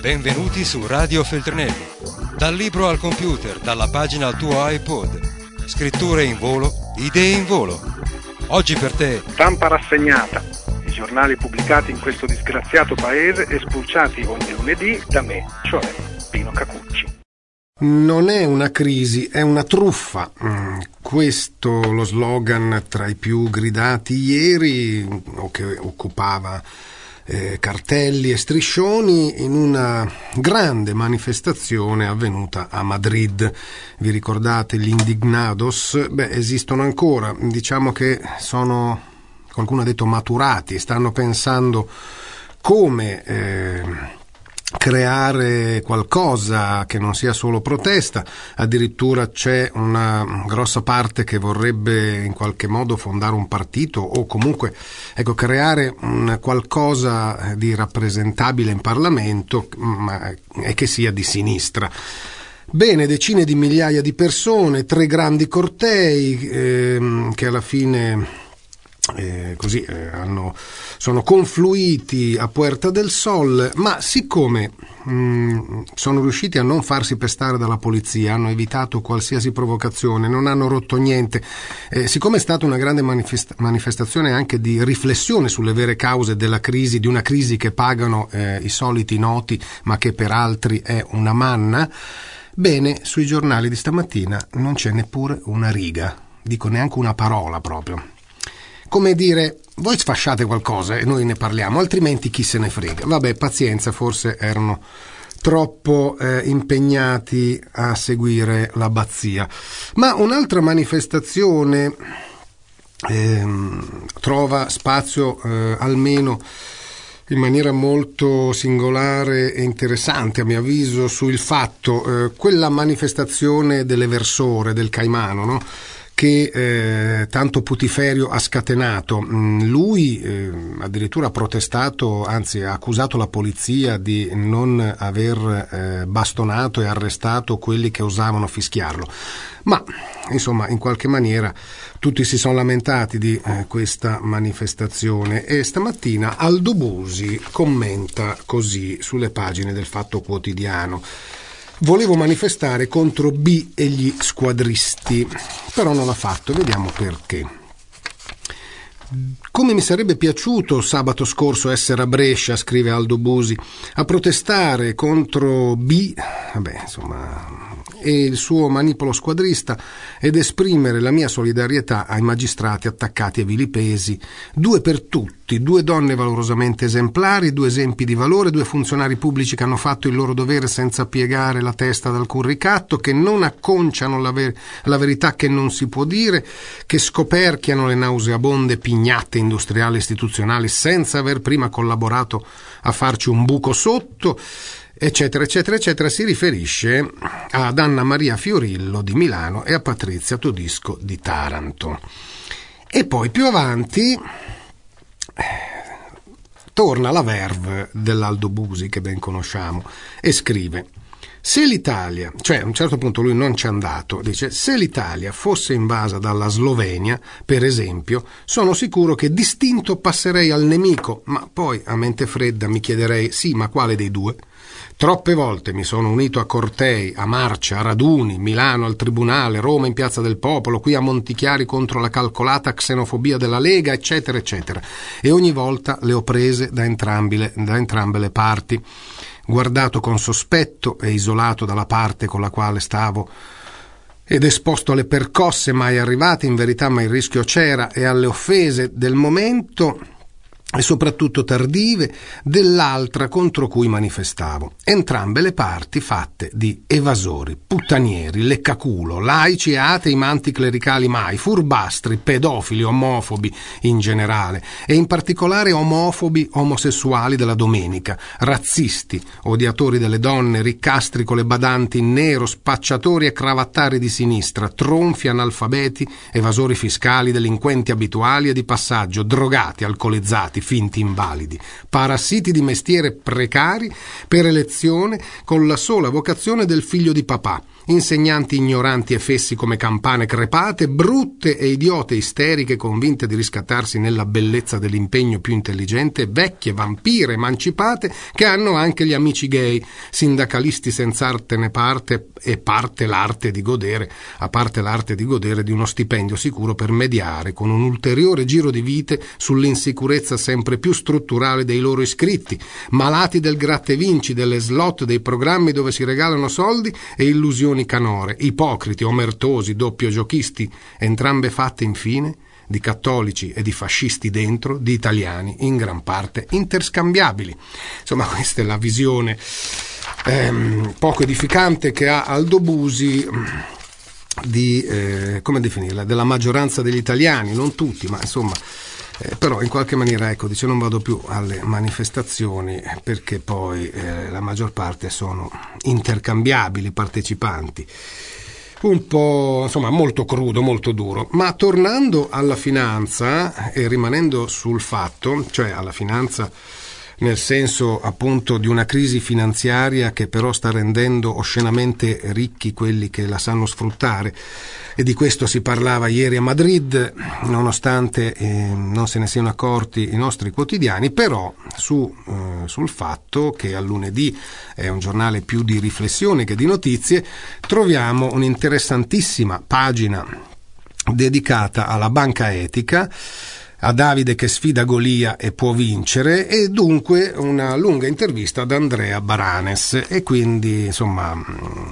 Benvenuti su Radio Feltrinelli. Dal libro al computer, dalla pagina al tuo iPod. Scritture in volo, idee in volo. Oggi per te. Stampa rassegnata. I giornali pubblicati in questo disgraziato paese e spulciati ogni lunedì da me, cioè Pino Cacucci. Non è una crisi, è una truffa. Mm, questo lo slogan tra i più gridati ieri, o che occupava eh, cartelli e striscioni in una grande manifestazione avvenuta a Madrid. Vi ricordate gli indignados? Beh, esistono ancora, diciamo che sono, qualcuno ha detto maturati, stanno pensando come... Eh, creare qualcosa che non sia solo protesta, addirittura c'è una grossa parte che vorrebbe in qualche modo fondare un partito o comunque ecco, creare qualcosa di rappresentabile in Parlamento ma, e che sia di sinistra. Bene, decine di migliaia di persone, tre grandi cortei ehm, che alla fine eh, così eh, hanno, sono confluiti a Puerta del Sol, ma siccome mh, mm, sono riusciti a non farsi pestare dalla polizia, hanno evitato qualsiasi provocazione, non hanno rotto niente, eh, siccome è stata una grande manifesta- manifestazione anche di riflessione sulle vere cause della crisi, di una crisi che pagano eh, i soliti noti, ma che per altri è una manna, bene, sui giornali di stamattina non c'è neppure una riga, dico neanche una parola proprio come dire, voi sfasciate qualcosa e noi ne parliamo, altrimenti chi se ne frega. Vabbè, pazienza, forse erano troppo eh, impegnati a seguire l'abbazia. Ma un'altra manifestazione ehm, trova spazio eh, almeno in maniera molto singolare e interessante, a mio avviso, sul fatto, eh, quella manifestazione dell'eversore, del caimano, no? Che eh, tanto Putiferio ha scatenato. Mm, lui eh, addirittura ha protestato, anzi ha accusato la polizia di non aver eh, bastonato e arrestato quelli che osavano fischiarlo. Ma insomma, in qualche maniera tutti si sono lamentati di eh, questa manifestazione e stamattina Aldo Busi commenta così sulle pagine del Fatto Quotidiano volevo manifestare contro B e gli squadristi, però non l'ha fatto, vediamo perché. Come mi sarebbe piaciuto sabato scorso essere a Brescia, scrive Aldo Busi, a protestare contro B, vabbè, insomma, e il suo manipolo squadrista ed esprimere la mia solidarietà ai magistrati attaccati a vilipesi, due per tutti, due donne valorosamente esemplari, due esempi di valore, due funzionari pubblici che hanno fatto il loro dovere senza piegare la testa ad alcun ricatto, che non acconciano la, ver- la verità che non si può dire, che scoperchiano le nauseabonde pignate industriali e istituzionali senza aver prima collaborato a farci un buco sotto eccetera, eccetera, eccetera, si riferisce ad Anna Maria Fiorillo di Milano e a Patrizia Todisco di Taranto. E poi più avanti torna la verve dell'Aldo Busi che ben conosciamo e scrive se l'Italia, cioè a un certo punto lui non ci è andato, dice se l'Italia fosse invasa dalla Slovenia, per esempio, sono sicuro che distinto passerei al nemico, ma poi a mente fredda mi chiederei sì, ma quale dei due? Troppe volte mi sono unito a cortei, a marce, a raduni, Milano al Tribunale, Roma in Piazza del Popolo, qui a Montichiari contro la calcolata xenofobia della Lega, eccetera, eccetera. E ogni volta le ho prese da, da entrambe le parti. Guardato con sospetto e isolato dalla parte con la quale stavo ed esposto alle percosse mai arrivate, in verità ma il rischio c'era, e alle offese del momento, e soprattutto tardive dell'altra contro cui manifestavo. Entrambe le parti fatte di evasori, puttanieri, leccaculo, laici e atei ma anticlericali mai, furbastri, pedofili, omofobi in generale e in particolare omofobi omosessuali della domenica, razzisti, odiatori delle donne, riccastri con le badanti in nero, spacciatori e cravattari di sinistra, tronfi analfabeti, evasori fiscali, delinquenti abituali e di passaggio, drogati, alcolizzati, diventati finti invalidi, parassiti di mestiere precari per elezione con la sola vocazione del figlio di papà insegnanti ignoranti e fessi come campane crepate, brutte e idiote isteriche convinte di riscattarsi nella bellezza dell'impegno più intelligente, vecchie vampire emancipate che hanno anche gli amici gay, sindacalisti senza arte né parte e parte l'arte di godere, a parte l'arte di godere di uno stipendio sicuro per mediare con un ulteriore giro di vite sull'insicurezza sempre più strutturale dei loro iscritti, malati del gratte vinci, delle slot, dei programmi dove si regalano soldi e illusioni canore, ipocriti, omertosi, doppio giochisti, entrambe fatte infine di cattolici e di fascisti dentro, di italiani in gran parte interscambiabili. Insomma, questa è la visione ehm, poco edificante che ha Aldo Busi mm, di, eh, come definirla, della maggioranza degli italiani, non tutti, ma insomma eh, però in qualche maniera ecco dice non vado più alle manifestazioni perché poi eh, la maggior parte sono intercambiabili partecipanti un po' insomma molto crudo, molto duro. Ma tornando alla finanza e rimanendo sul fatto, cioè alla finanza nel senso appunto di una crisi finanziaria che però sta rendendo oscenamente ricchi quelli che la sanno sfruttare. E di questo si parlava ieri a Madrid, nonostante eh, non se ne siano accorti i nostri quotidiani, però su, eh, sul fatto che a lunedì è un giornale più di riflessione che di notizie, troviamo un'interessantissima pagina dedicata alla banca etica a Davide che sfida Golia e può vincere e dunque una lunga intervista ad Andrea Baranes e quindi insomma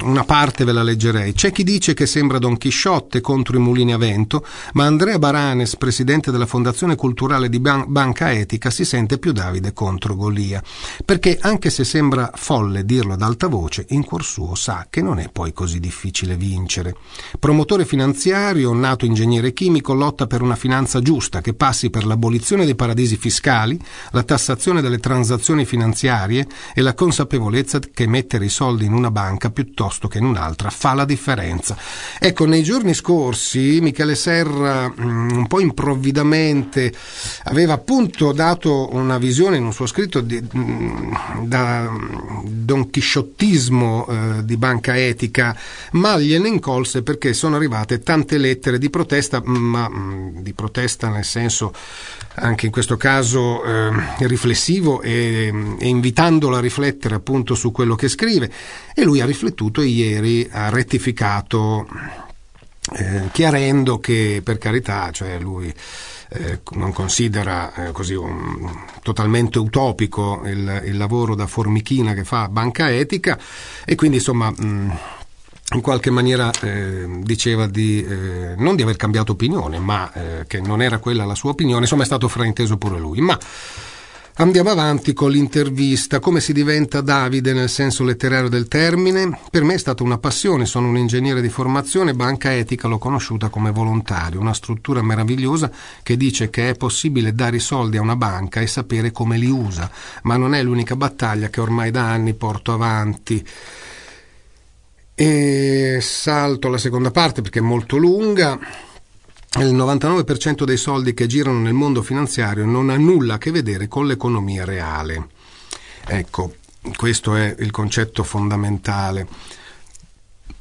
una parte ve la leggerei. C'è chi dice che sembra Don Chisciotte contro i mulini a vento, ma Andrea Baranes, presidente della Fondazione Culturale di Ban- Banca Etica, si sente più Davide contro Golia, perché anche se sembra folle dirlo ad alta voce, in cuor suo sa che non è poi così difficile vincere. Promotore finanziario, nato ingegnere chimico, lotta per una finanza giusta che passi passi per l'abolizione dei paradisi fiscali, la tassazione delle transazioni finanziarie e la consapevolezza che mettere i soldi in una banca piuttosto che in un'altra fa la differenza. Ecco, nei giorni scorsi Michele Serra mm, un po' improvvidamente aveva appunto dato una visione in un suo scritto di, mm, da don chisciottismo eh, di banca etica, ma gliene incolse perché sono arrivate tante lettere di protesta, ma mm, di protesta nel senso anche in questo caso eh, riflessivo e, e, invitandolo a riflettere appunto su quello che scrive. E lui ha riflettuto e ieri ha rettificato eh, chiarendo che per carità cioè lui eh, non considera eh, così un, totalmente utopico il, il, lavoro da formichina che fa Banca Etica e quindi insomma mh, in qualche maniera eh, diceva di, eh, non di aver cambiato opinione, ma eh, che non era quella la sua opinione, insomma è stato frainteso pure lui. Ma andiamo avanti con l'intervista, come si diventa Davide nel senso letterario del termine? Per me è stata una passione, sono un ingegnere di formazione, banca etica l'ho conosciuta come volontario, una struttura meravigliosa che dice che è possibile dare i soldi a una banca e sapere come li usa, ma non è l'unica battaglia che ormai da anni porto avanti. E salto alla seconda parte perché è molto lunga. Il 99% dei soldi che girano nel mondo finanziario non ha nulla a che vedere con l'economia reale. Ecco, questo è il concetto fondamentale.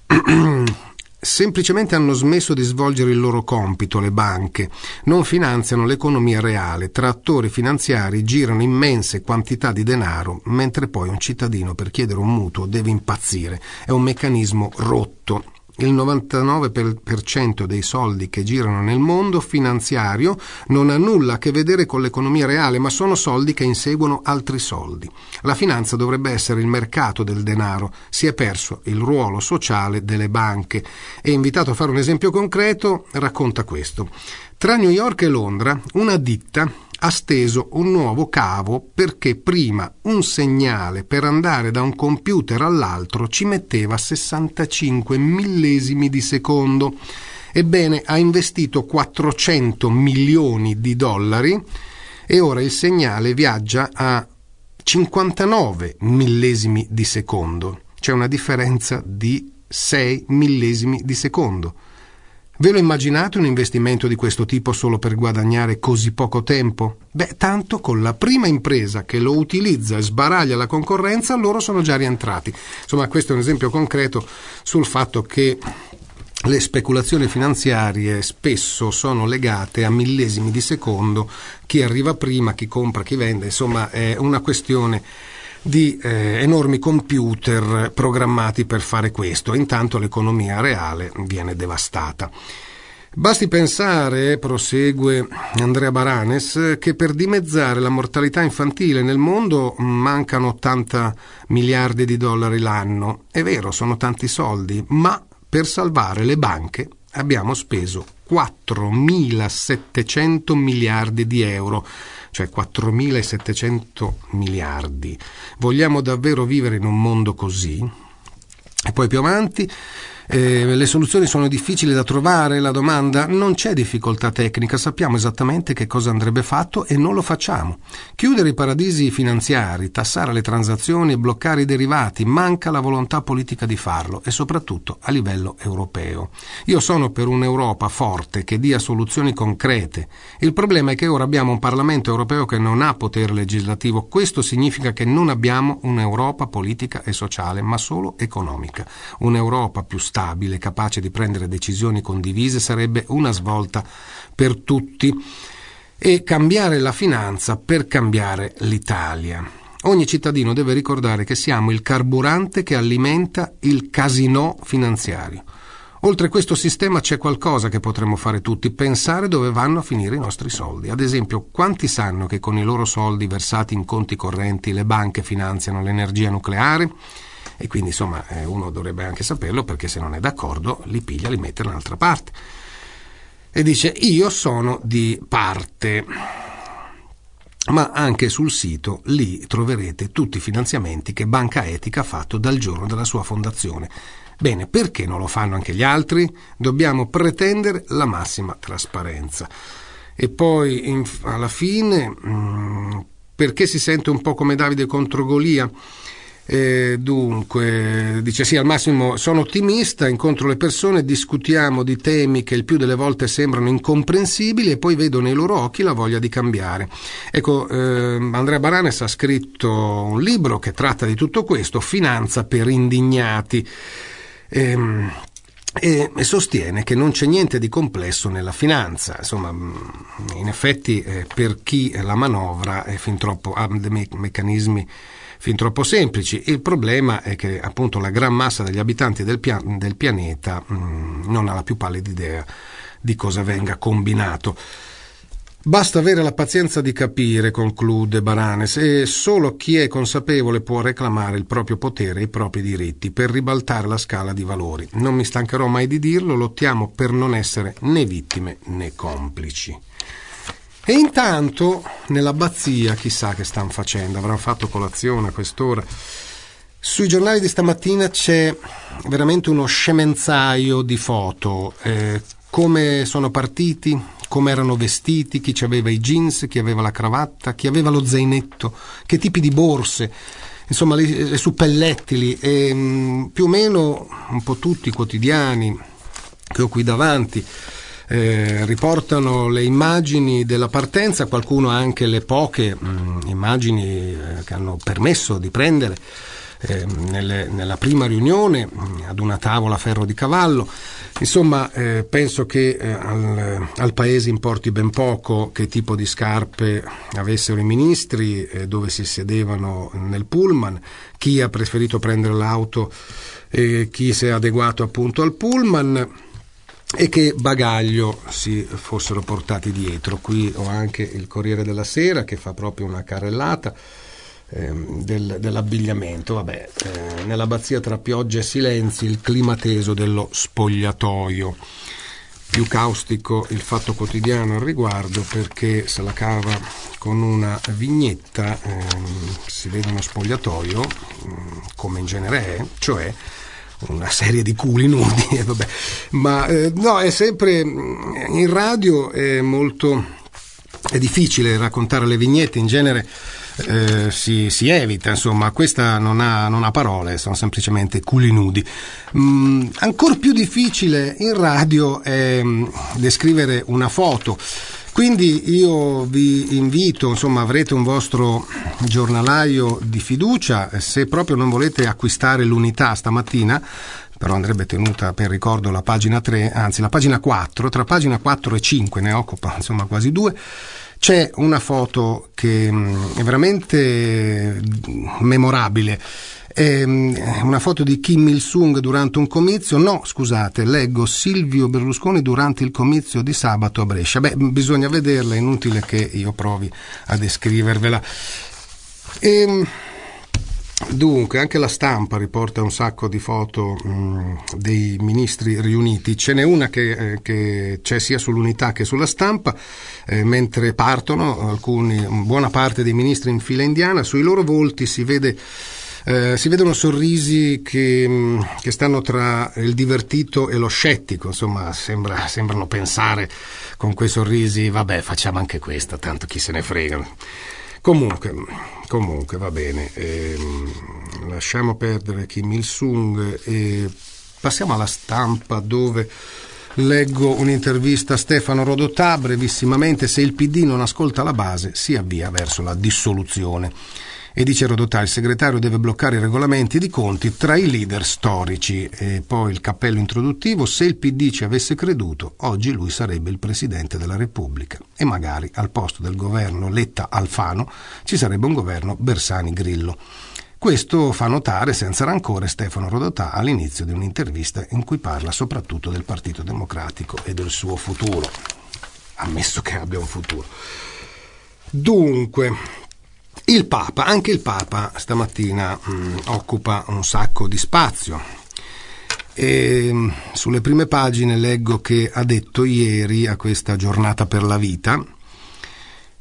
semplicemente hanno smesso di svolgere il loro compito, le banche, non finanziano l'economia reale, tra attori finanziari girano immense quantità di denaro, mentre poi un cittadino per chiedere un mutuo deve impazzire. È un meccanismo rotto il 99% dei soldi che girano nel mondo finanziario non ha nulla a che vedere con l'economia reale, ma sono soldi che inseguono altri soldi. La finanza dovrebbe essere il mercato del denaro, si è perso il ruolo sociale delle banche. E invitato a fare un esempio concreto, racconta questo. Tra New York e Londra, una ditta ha steso un nuovo cavo perché prima un segnale per andare da un computer all'altro ci metteva 65 millesimi di secondo. Ebbene, ha investito 400 milioni di dollari e ora il segnale viaggia a 59 millesimi di secondo. C'è una differenza di 6 millesimi di secondo. Ve lo immaginate un investimento di questo tipo solo per guadagnare così poco tempo? Beh, tanto con la prima impresa che lo utilizza e sbaraglia la concorrenza, loro sono già rientrati. Insomma, questo è un esempio concreto sul fatto che le speculazioni finanziarie spesso sono legate a millesimi di secondo, chi arriva prima, chi compra, chi vende, insomma è una questione di eh, enormi computer programmati per fare questo. Intanto l'economia reale viene devastata. Basti pensare, prosegue Andrea Baranes, che per dimezzare la mortalità infantile nel mondo mancano 80 miliardi di dollari l'anno. È vero, sono tanti soldi, ma per salvare le banche abbiamo speso 4.700 miliardi di euro, cioè 4.700 miliardi. Vogliamo davvero vivere in un mondo così? E poi più avanti eh, le soluzioni sono difficili da trovare? La domanda non c'è difficoltà tecnica, sappiamo esattamente che cosa andrebbe fatto e non lo facciamo. Chiudere i paradisi finanziari, tassare le transazioni e bloccare i derivati, manca la volontà politica di farlo e soprattutto a livello europeo. Io sono per un'Europa forte che dia soluzioni concrete. Il problema è che ora abbiamo un Parlamento europeo che non ha potere legislativo. Questo significa che non abbiamo un'Europa politica e sociale, ma solo economica. Un'Europa più stabile stabile, capace di prendere decisioni condivise, sarebbe una svolta per tutti e cambiare la finanza per cambiare l'Italia. Ogni cittadino deve ricordare che siamo il carburante che alimenta il casino finanziario. Oltre questo sistema c'è qualcosa che potremmo fare tutti, pensare dove vanno a finire i nostri soldi. Ad esempio, quanti sanno che con i loro soldi versati in conti correnti le banche finanziano l'energia nucleare? E quindi insomma eh, uno dovrebbe anche saperlo perché se non è d'accordo li piglia, li mette da un'altra parte. E dice io sono di parte. Ma anche sul sito lì troverete tutti i finanziamenti che Banca Etica ha fatto dal giorno della sua fondazione. Bene, perché non lo fanno anche gli altri? Dobbiamo pretendere la massima trasparenza. E poi in, alla fine, mh, mm, perché si sente un po' come Davide contro Golia? Eh, dunque, dice sì, al massimo sono ottimista, incontro le persone, discutiamo di temi che il più delle volte sembrano incomprensibili e poi vedo nei loro occhi la voglia di cambiare. Ecco, eh, Andrea Baranes ha scritto un libro che tratta di tutto questo, Finanza per indignati. Eh, e, e, sostiene che non c'è niente di complesso nella finanza. Insomma, in effetti eh, per chi la manovra è fin troppo, ha dei meccanismi fin troppo semplici. Il problema è che appunto la gran massa degli abitanti del, pia- del pianeta mh, mm, non ha la più pallida idea di cosa venga combinato. Basta avere la pazienza di capire, conclude Baranes, e solo chi è consapevole può reclamare il proprio potere e i propri diritti per ribaltare la scala di valori. Non mi stancherò mai di dirlo, lottiamo per non essere né vittime né complici. E intanto nell'abbazia, chissà che stanno facendo, avranno fatto colazione a quest'ora. Sui giornali di stamattina c'è veramente uno scemenzaio di foto, eh, come sono partiti, come erano vestiti, chi aveva i jeans, chi aveva la cravatta, chi aveva lo zainetto, che tipi di borse, insomma le, le suppellettili e mh, mm, più o meno un po' tutti i quotidiani che ho qui davanti eh, riportano le immagini della partenza, qualcuno anche le poche mh, mm, immagini eh, che hanno permesso di prendere eh, nelle, nella prima riunione mh, mm, ad una tavola a ferro di cavallo. Insomma, eh, penso che eh, al, al, Paese importi ben poco che tipo di scarpe avessero i ministri, eh, dove si sedevano nel pullman, chi ha preferito prendere l'auto e chi si è adeguato appunto al pullman e che bagaglio si fossero portati dietro. Qui ho anche il Corriere della Sera che fa proprio una carrellata ehm, del, dell'abbigliamento. Vabbè, eh, nell'abbazia tra pioggia e silenzi il clima teso dello spogliatoio. Più caustico il fatto quotidiano al riguardo perché se la cava con una vignetta ehm, si vede uno spogliatoio, mm, come in genere è, cioè una serie di culi nudi, ma eh, no, è sempre in radio è molto è difficile raccontare le vignette, in genere eh, si, si, evita, insomma, questa non ha, non ha, parole, sono semplicemente culi nudi. Mm, ancora più difficile in radio è mm, descrivere una foto. Quindi io vi invito, insomma, avrete un vostro giornalaio di fiducia, se proprio non volete acquistare l'unità stamattina, però andrebbe tenuta per ricordo la pagina 3, anzi la pagina 4, tra pagina 4 e 5 ne occupa insomma quasi due. C'è una foto che mm, è veramente memorabile. Mm, una foto di Kim Il-sung durante un comizio. No, scusate, leggo Silvio Berlusconi durante il comizio di sabato a Brescia. Beh, bisogna vederla, è inutile che io provi a descrivervela. Ehm, Dunque, anche la stampa riporta un sacco di foto mh, dei ministri riuniti. Ce n'è una che, eh, che, c'è sia sull'unità che sulla stampa. Eh, mentre partono, alcuni, buona parte dei ministri in fila indiana, sui loro volti si vede. Eh, si vedono sorrisi che, mm, che, stanno tra il divertito e lo scettico, insomma, sembra, sembrano pensare con quei sorrisi, vabbè, facciamo anche questa, tanto chi se ne frega. Comunque, comunque va bene, eh, lasciamo perdere Kim Il-sung e passiamo alla stampa dove leggo un'intervista a Stefano Rodotà, brevissimamente, se il PD non ascolta la base si avvia verso la dissoluzione e dice Rodotà il segretario deve bloccare i regolamenti di conti tra i leader storici. E poi il cappello introduttivo se il PD ci avesse creduto oggi lui sarebbe il presidente della Repubblica. E magari al posto del governo Letta-Alfano ci sarebbe un governo Bersani-Grillo questo fa notare senza rancore Stefano Rodotà all'inizio di un'intervista in cui parla soprattutto del Partito Democratico e del suo futuro. Ammesso che abbia un futuro. Dunque, il Papa, anche il Papa stamattina mh, mm, occupa un sacco di spazio. E, mh, mm, sulle prime pagine leggo che ha detto ieri a questa giornata per la vita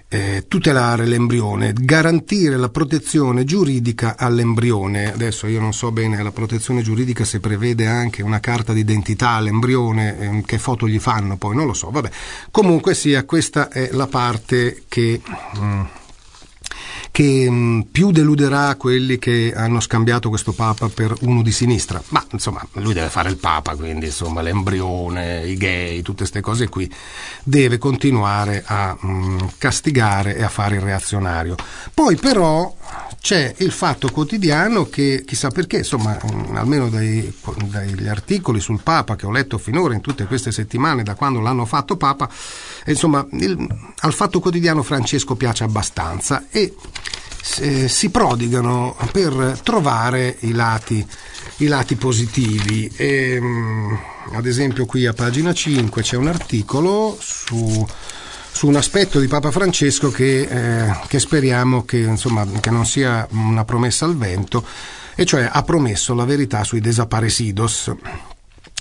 eh, tutelare l'embrione, garantire la protezione giuridica all'embrione. Adesso io non so bene la protezione giuridica se prevede anche una carta d'identità all'embrione, eh, che foto gli fanno poi, non lo so, vabbè. Comunque sia, questa è la parte che... Mh, mm, che mm, più deluderà quelli che hanno scambiato questo Papa per uno di sinistra. Ma insomma, lui deve fare il Papa, quindi insomma l'embrione, i gay, tutte queste cose qui, deve continuare a mm, castigare e a fare il reazionario. Poi però c'è il fatto quotidiano che chissà perché, insomma, mm, almeno dai, dagli articoli sul Papa che ho letto finora in tutte queste settimane da quando l'hanno fatto Papa, insomma, il, al fatto quotidiano Francesco piace abbastanza e eh, si prodigano per trovare i lati, i lati positivi. E, mh, ad esempio qui a pagina 5 c'è un articolo su su un aspetto di Papa Francesco che, eh, che speriamo che, insomma, che, non sia una promessa al vento, e cioè ha promesso la verità sui desaparecidos.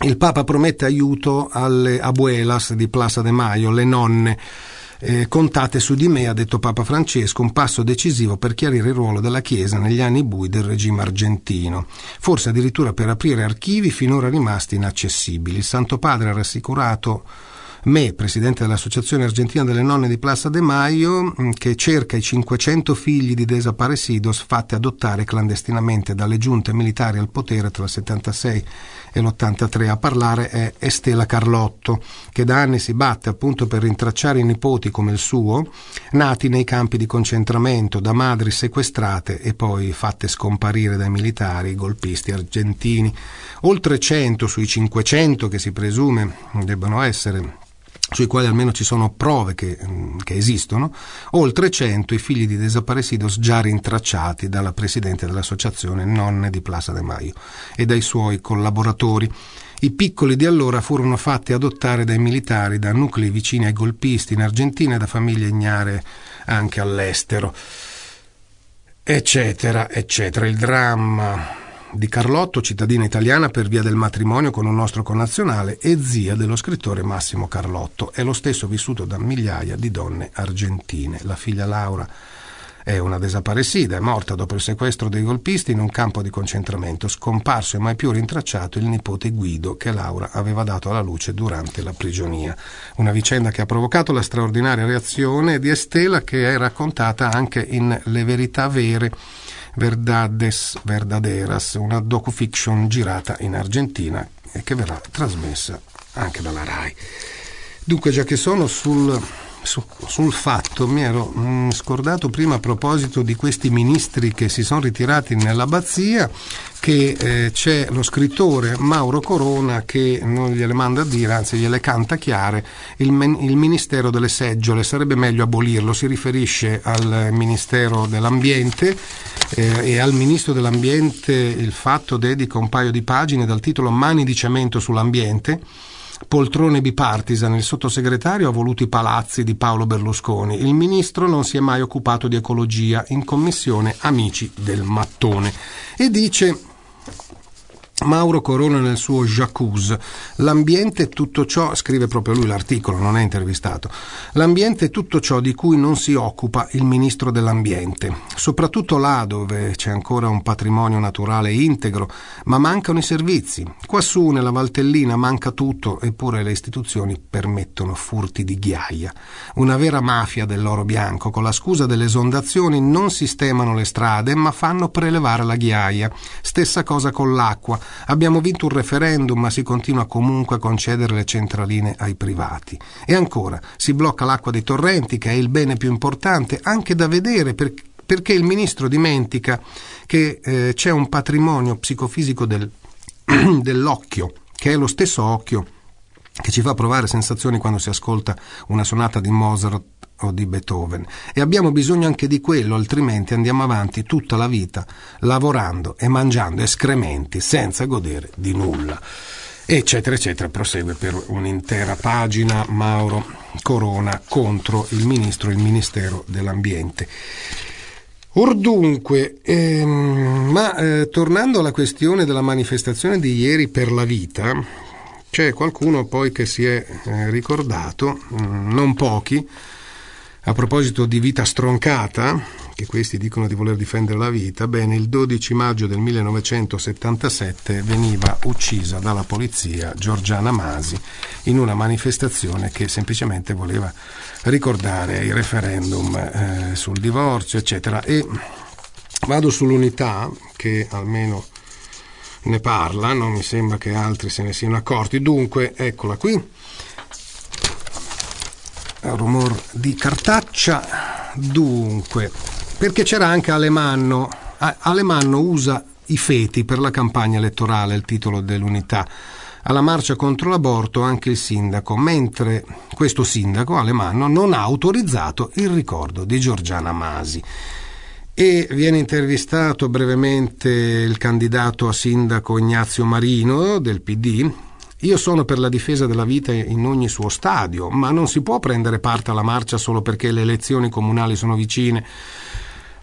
Il Papa promette aiuto alle abuelas di Plaza de Mayo, le nonne eh, contate su di me, ha detto Papa Francesco, un passo decisivo per chiarire il ruolo della Chiesa negli anni bui del regime argentino, forse addirittura per aprire archivi finora rimasti inaccessibili. Il Santo Padre ha rassicurato me, presidente dell'Associazione Argentina delle Nonne di Plaza de Maio, mm, che cerca i 500 figli di desaparecidos fatti adottare clandestinamente dalle giunte militari al potere tra il 76 e l'83. A parlare è Estela Carlotto, che da anni si batte appunto per rintracciare i nipoti come il suo, nati nei campi di concentramento da madri sequestrate e poi fatte scomparire dai militari golpisti argentini. Oltre 100 sui 500 che si presume debbano essere sui quali almeno ci sono prove che, mm, che, esistono, oltre 100 i figli di desaparecidos già rintracciati dalla presidente dell'associazione Nonne di Plaza de Mayo e dai suoi collaboratori. I piccoli di allora furono fatti adottare dai militari da nuclei vicini ai golpisti in Argentina e da famiglie ignare anche all'estero, eccetera, eccetera. Il dramma di Carlotto, cittadina italiana per via del matrimonio con un nostro connazionale e zia dello scrittore Massimo Carlotto. È lo stesso vissuto da migliaia di donne argentine. La figlia Laura È una desaparecida, è morta dopo il sequestro dei golpisti in un campo di concentramento, scomparso e mai più rintracciato il nipote Guido che Laura aveva dato alla luce durante la prigionia. Una vicenda che ha provocato la straordinaria reazione di Estela che è raccontata anche in Le verità vere Verdades Verdaderas, una docufiction girata in Argentina e che verrà trasmessa anche dalla RAI. Dunque, già che sono sul su, sul fatto, mi ero mh, mm, scordato prima a proposito di questi ministri che si sono ritirati nell'abbazia che eh, c'è lo scrittore Mauro Corona che non gliele manda a dire, anzi gliele canta chiare, il, men- il Ministero delle Seggiole, sarebbe meglio abolirlo, si riferisce al Ministero dell'Ambiente eh, e al Ministro dell'Ambiente il fatto dedica un paio di pagine dal titolo Mani di cemento sull'ambiente poltrone bipartisan, il sottosegretario ha voluto i palazzi di Paolo Berlusconi, il ministro non si è mai occupato di ecologia in commissione Amici del Mattone. E dice Mauro Corona nel suo Jacuzzi. L'ambiente è tutto ciò, scrive proprio lui l'articolo, non è intervistato. L'ambiente è tutto ciò di cui non si occupa il ministro dell'ambiente, soprattutto là dove c'è ancora un patrimonio naturale integro, ma mancano i servizi. Quassù nella Valtellina manca tutto, eppure le istituzioni permettono furti di ghiaia. Una vera mafia dell'oro bianco, con la scusa delle esondazioni non sistemano le strade, ma fanno prelevare la ghiaia. Stessa cosa con l'acqua Abbiamo vinto un referendum, ma si continua comunque a concedere le centraline ai privati. E ancora, si blocca l'acqua dei torrenti, che è il bene più importante, anche da vedere per, perché il ministro dimentica che eh, c'è un patrimonio psicofisico del, dell'occhio, che è lo stesso occhio che ci fa provare sensazioni quando si ascolta una sonata di Mozart o di Beethoven e abbiamo bisogno anche di quello, altrimenti andiamo avanti tutta la vita lavorando e mangiando escrementi senza godere di nulla. Eccetera, eccetera, prosegue per un'intera pagina Mauro Corona contro il ministro e il Ministero dell'Ambiente. Ordunque, ehm, ma eh, tornando alla questione della manifestazione di ieri per la vita, c'è qualcuno poi che si è eh, ricordato, mh, mm, non pochi, a proposito di vita stroncata, che questi dicono di voler difendere la vita, bene, il 12 maggio del 1977 veniva uccisa dalla polizia Giorgiana Masi in una manifestazione che semplicemente voleva ricordare il referendum eh, sul divorzio, eccetera. E vado sull'unità che almeno ne parla, non mi sembra che altri se ne siano accorti. Dunque, eccola qui rumor di cartaccia. Dunque, perché c'era anche Alemanno. Alemanno usa i feti per la campagna elettorale, il titolo dell'unità. Alla marcia contro l'aborto anche il sindaco, mentre questo sindaco, Alemanno, non ha autorizzato il ricordo di Giorgiana Masi. E viene intervistato brevemente il candidato a sindaco Ignazio Marino del PD, io sono per la difesa della vita in ogni suo stadio, ma non si può prendere parte alla marcia solo perché le elezioni comunali sono vicine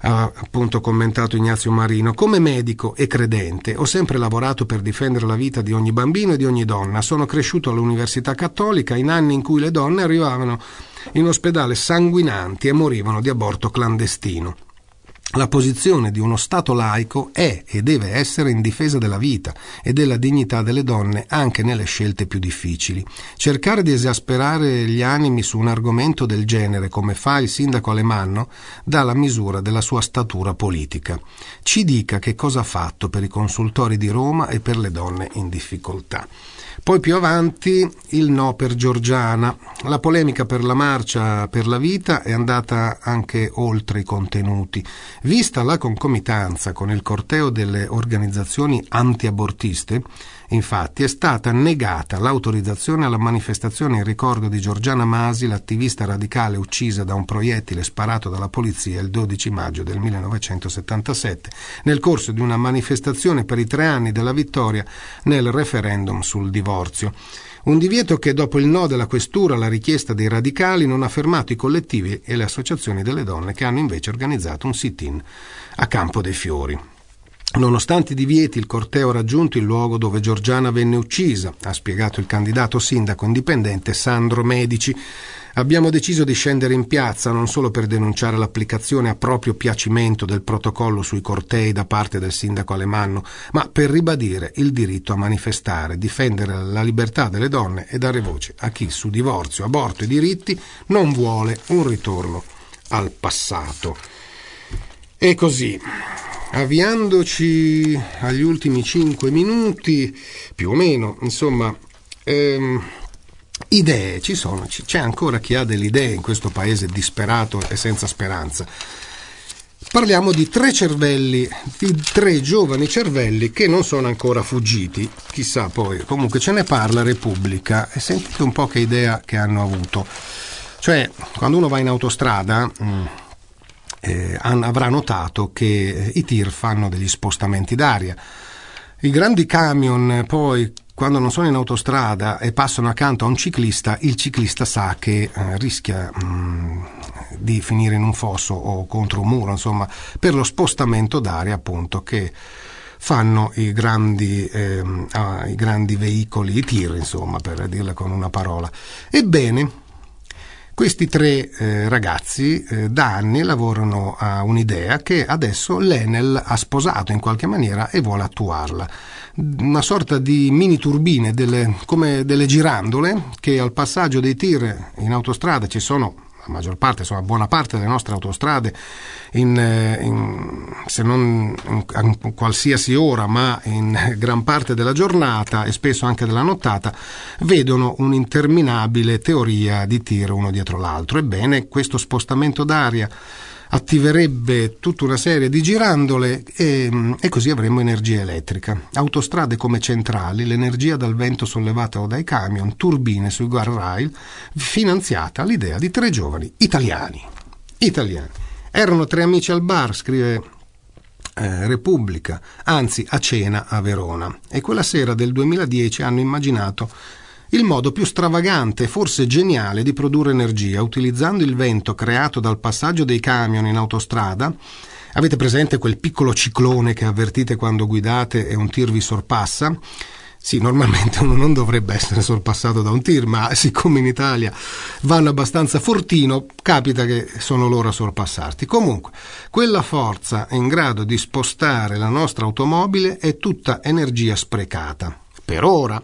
ha appunto commentato Ignazio Marino, come medico e credente ho sempre lavorato per difendere la vita di ogni bambino e di ogni donna. Sono cresciuto all'Università Cattolica in anni in cui le donne arrivavano in ospedale sanguinanti e morivano di aborto clandestino. La posizione di uno Stato laico è e deve essere in difesa della vita e della dignità delle donne anche nelle scelte più difficili. Cercare di esasperare gli animi su un argomento del genere, come fa il sindaco Alemanno, dà la misura della sua statura politica. Ci dica che cosa ha fatto per i consultori di Roma e per le donne in difficoltà. Poi più avanti il no per Giorgiana. La polemica per la marcia per la vita è andata anche oltre i contenuti. Vista la concomitanza con il corteo delle organizzazioni antiabortiste, Infatti è stata negata l'autorizzazione alla manifestazione in ricordo di Giorgiana Masi, l'attivista radicale uccisa da un proiettile sparato dalla polizia il 12 maggio del 1977, nel corso di una manifestazione per i tre anni della vittoria nel referendum sul divorzio. Un divieto che dopo il no della questura alla richiesta dei radicali non ha fermato i collettivi e le associazioni delle donne che hanno invece organizzato un sit-in a Campo dei Fiori. Nonostante i divieti, il corteo ha raggiunto il luogo dove Giorgiana venne uccisa, ha spiegato il candidato sindaco indipendente Sandro Medici. Abbiamo deciso di scendere in piazza non solo per denunciare l'applicazione a proprio piacimento del protocollo sui cortei da parte del sindaco Alemanno, ma per ribadire il diritto a manifestare, difendere la libertà delle donne e dare voce a chi su divorzio, aborto e diritti non vuole un ritorno al passato. E così, avviandoci agli ultimi cinque minuti, più o meno, insomma, ehm, idee ci sono, c'è ancora chi ha delle idee in questo paese disperato e senza speranza. Parliamo di tre cervelli, di tre giovani cervelli che non sono ancora fuggiti, chissà poi, comunque ce ne parla Repubblica e sentite un po' che idea che hanno avuto. Cioè, quando uno va in autostrada, mh, mm, eh, avrà notato che i tir fanno degli spostamenti d'aria. I grandi camion poi quando non sono in autostrada e passano accanto a un ciclista, il ciclista sa che eh, rischia mh, mm, di finire in un fosso o contro un muro, insomma, per lo spostamento d'aria appunto che fanno i grandi, eh, i grandi veicoli, i tir, insomma, per dirla con una parola. Ebbene, questi tre eh, ragazzi eh, da anni lavorano a un'idea che adesso l'Enel ha sposato in qualche maniera e vuole attuarla. Una sorta di mini turbine, delle, come delle girandole, che al passaggio dei tir in autostrada ci sono la maggior parte, insomma buona parte delle nostre autostrade, in, eh, in, se non in, qualsiasi ora, ma in gran parte della giornata e spesso anche della nottata, vedono un'interminabile teoria di tir uno dietro l'altro. Ebbene, questo spostamento d'aria attiverebbe tutta una serie di girandole e, e, così avremmo energia elettrica. Autostrade come centrali, l'energia dal vento sollevata o dai camion, turbine sui guardrail, finanziata l'idea di tre giovani italiani. Italiani. Erano tre amici al bar, scrive eh, Repubblica, anzi a cena a Verona, e quella sera del 2010 hanno immaginato il modo più stravagante e forse geniale di produrre energia utilizzando il vento creato dal passaggio dei camion in autostrada. Avete presente quel piccolo ciclone che avvertite quando guidate e un tir vi sorpassa? Sì, normalmente uno non dovrebbe essere sorpassato da un tir, ma siccome in Italia vanno abbastanza fortino, capita che sono loro a sorpassarti. Comunque, quella forza in grado di spostare la nostra automobile è tutta energia sprecata. Per ora.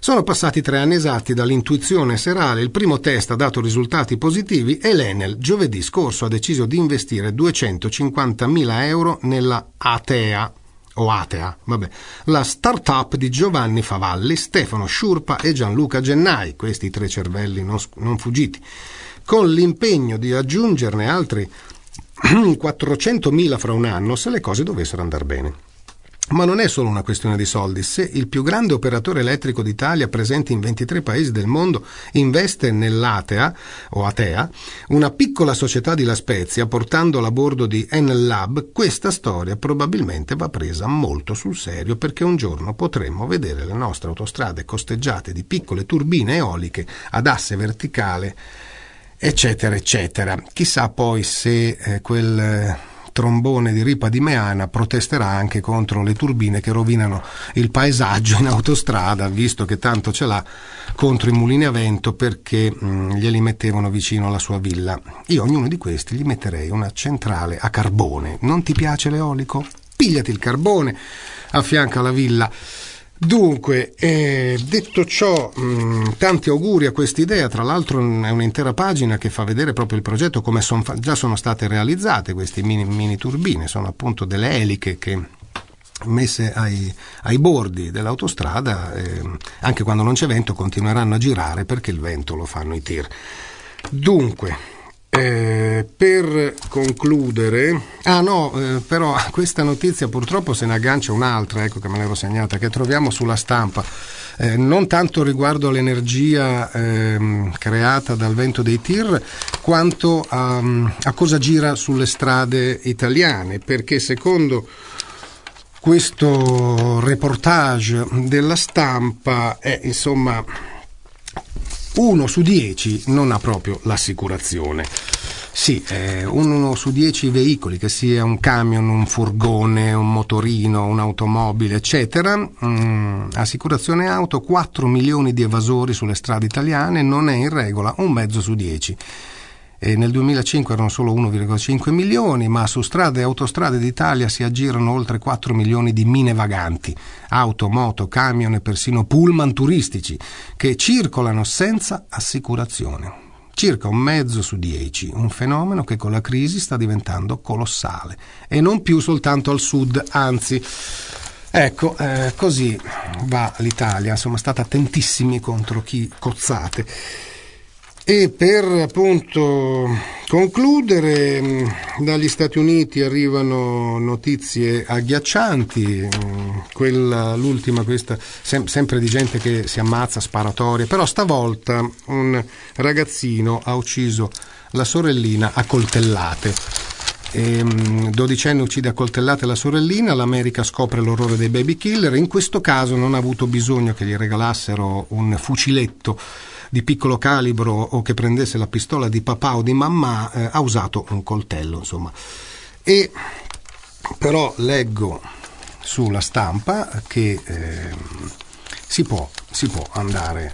Sono passati tre anni esatti dall'intuizione serale, il primo test ha dato risultati positivi e l'Enel giovedì scorso ha deciso di investire 250.000 euro nella ATEA, o Atea, vabbè, la start-up di Giovanni Favalli, Stefano Sciurpa e Gianluca Gennai, questi tre cervelli non, non fuggiti, con l'impegno di aggiungerne altri 400.000 fra un anno se le cose dovessero andare bene. Ma non è solo una questione di soldi. Se il più grande operatore elettrico d'Italia, presente in 23 paesi del mondo, investe nell'Atea, o Atea, una piccola società di La Spezia, portandola a bordo di Enel Lab, questa storia probabilmente va presa molto sul serio perché un giorno potremmo vedere le nostre autostrade costeggiate di piccole turbine eoliche ad asse verticale, eccetera, eccetera. Chissà poi se eh, quel trombone di Ripa di Meana protesterà anche contro le turbine che rovinano il paesaggio in autostrada, visto che tanto ce l'ha contro i mulini a vento perché mh, mm, glieli mettevano vicino alla sua villa. Io ognuno di questi gli metterei una centrale a carbone. Non ti piace l'eolico? Pigliati il carbone, affianca la villa. Dunque, eh, detto ciò, mh, mm, tanti auguri a quest'idea, tra l'altro è un'intera pagina che fa vedere proprio il progetto come son già sono state realizzate queste mini, mini, turbine, sono appunto delle eliche che messe ai, ai bordi dell'autostrada, eh, anche quando non c'è vento continueranno a girare perché il vento lo fanno i tir. Dunque, eh, per concludere, ah no, eh, però questa notizia purtroppo se ne aggancia un'altra, ecco che me l'ero segnata, che troviamo sulla stampa. Eh, non tanto riguardo all'energia ehm, creata dal vento dei tir, quanto a, a cosa gira sulle strade italiane, perché secondo questo reportage della stampa è insomma uno su dieci non ha proprio l'assicurazione. Sì, eh, uno su dieci veicoli, che sia un camion, un furgone, un motorino, un'automobile, eccetera, mm, assicurazione auto, 4 milioni di evasori sulle strade italiane, non è in regola un mezzo su dieci. E nel 2005 erano solo 1,5 milioni, ma su strade e autostrade d'Italia si aggirano oltre 4 milioni di mine vaganti, auto, moto, camion e persino pullman turistici, che circolano senza assicurazione circa un mezzo su dieci, un fenomeno che con la crisi sta diventando colossale e non più soltanto al sud, anzi. Ecco, eh, così va l'Italia, insomma, state attentissimi contro chi cozzate. E per appunto concludere, mm, dagli Stati Uniti arrivano notizie agghiaccianti, mm, quella, l'ultima questa, sem- sempre di gente che si ammazza, sparatorie, però stavolta un ragazzino ha ucciso la sorellina a coltellate. Um, dodicenne uccide a coltellate la sorellina, l'America scopre l'orrore dei baby killer, in questo caso non ha avuto bisogno che gli regalassero un fuciletto di piccolo calibro o che prendesse la pistola di papà o di mamma, eh, ha usato un coltello, insomma. E però leggo sulla stampa che eh, si, può, si può andare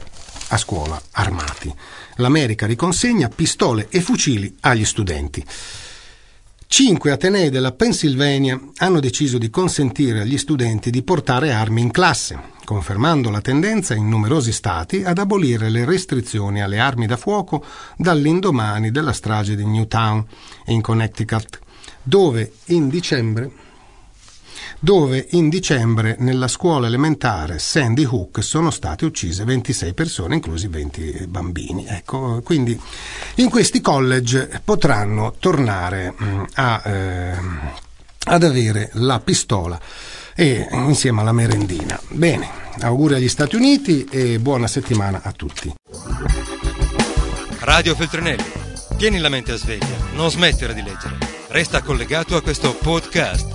a scuola armati. L'America riconsegna pistole e fucili agli studenti. Cinque Atenei della Pennsylvania hanno deciso di consentire agli studenti di portare armi in classe confermando la tendenza in numerosi stati ad abolire le restrizioni alle armi da fuoco dall'indomani della strage di Newtown in Connecticut, dove in dicembre dove in dicembre nella scuola elementare Sandy Hook sono state uccise 26 persone, inclusi 20 bambini. Ecco, quindi in questi college potranno tornare mm, a, eh, ad avere la pistola e insieme alla merendina. Bene, auguri agli Stati Uniti e buona settimana a tutti. Radio Feltrinelli, tieni la mente a sveglia, non smettere di leggere. Resta collegato a questo podcast.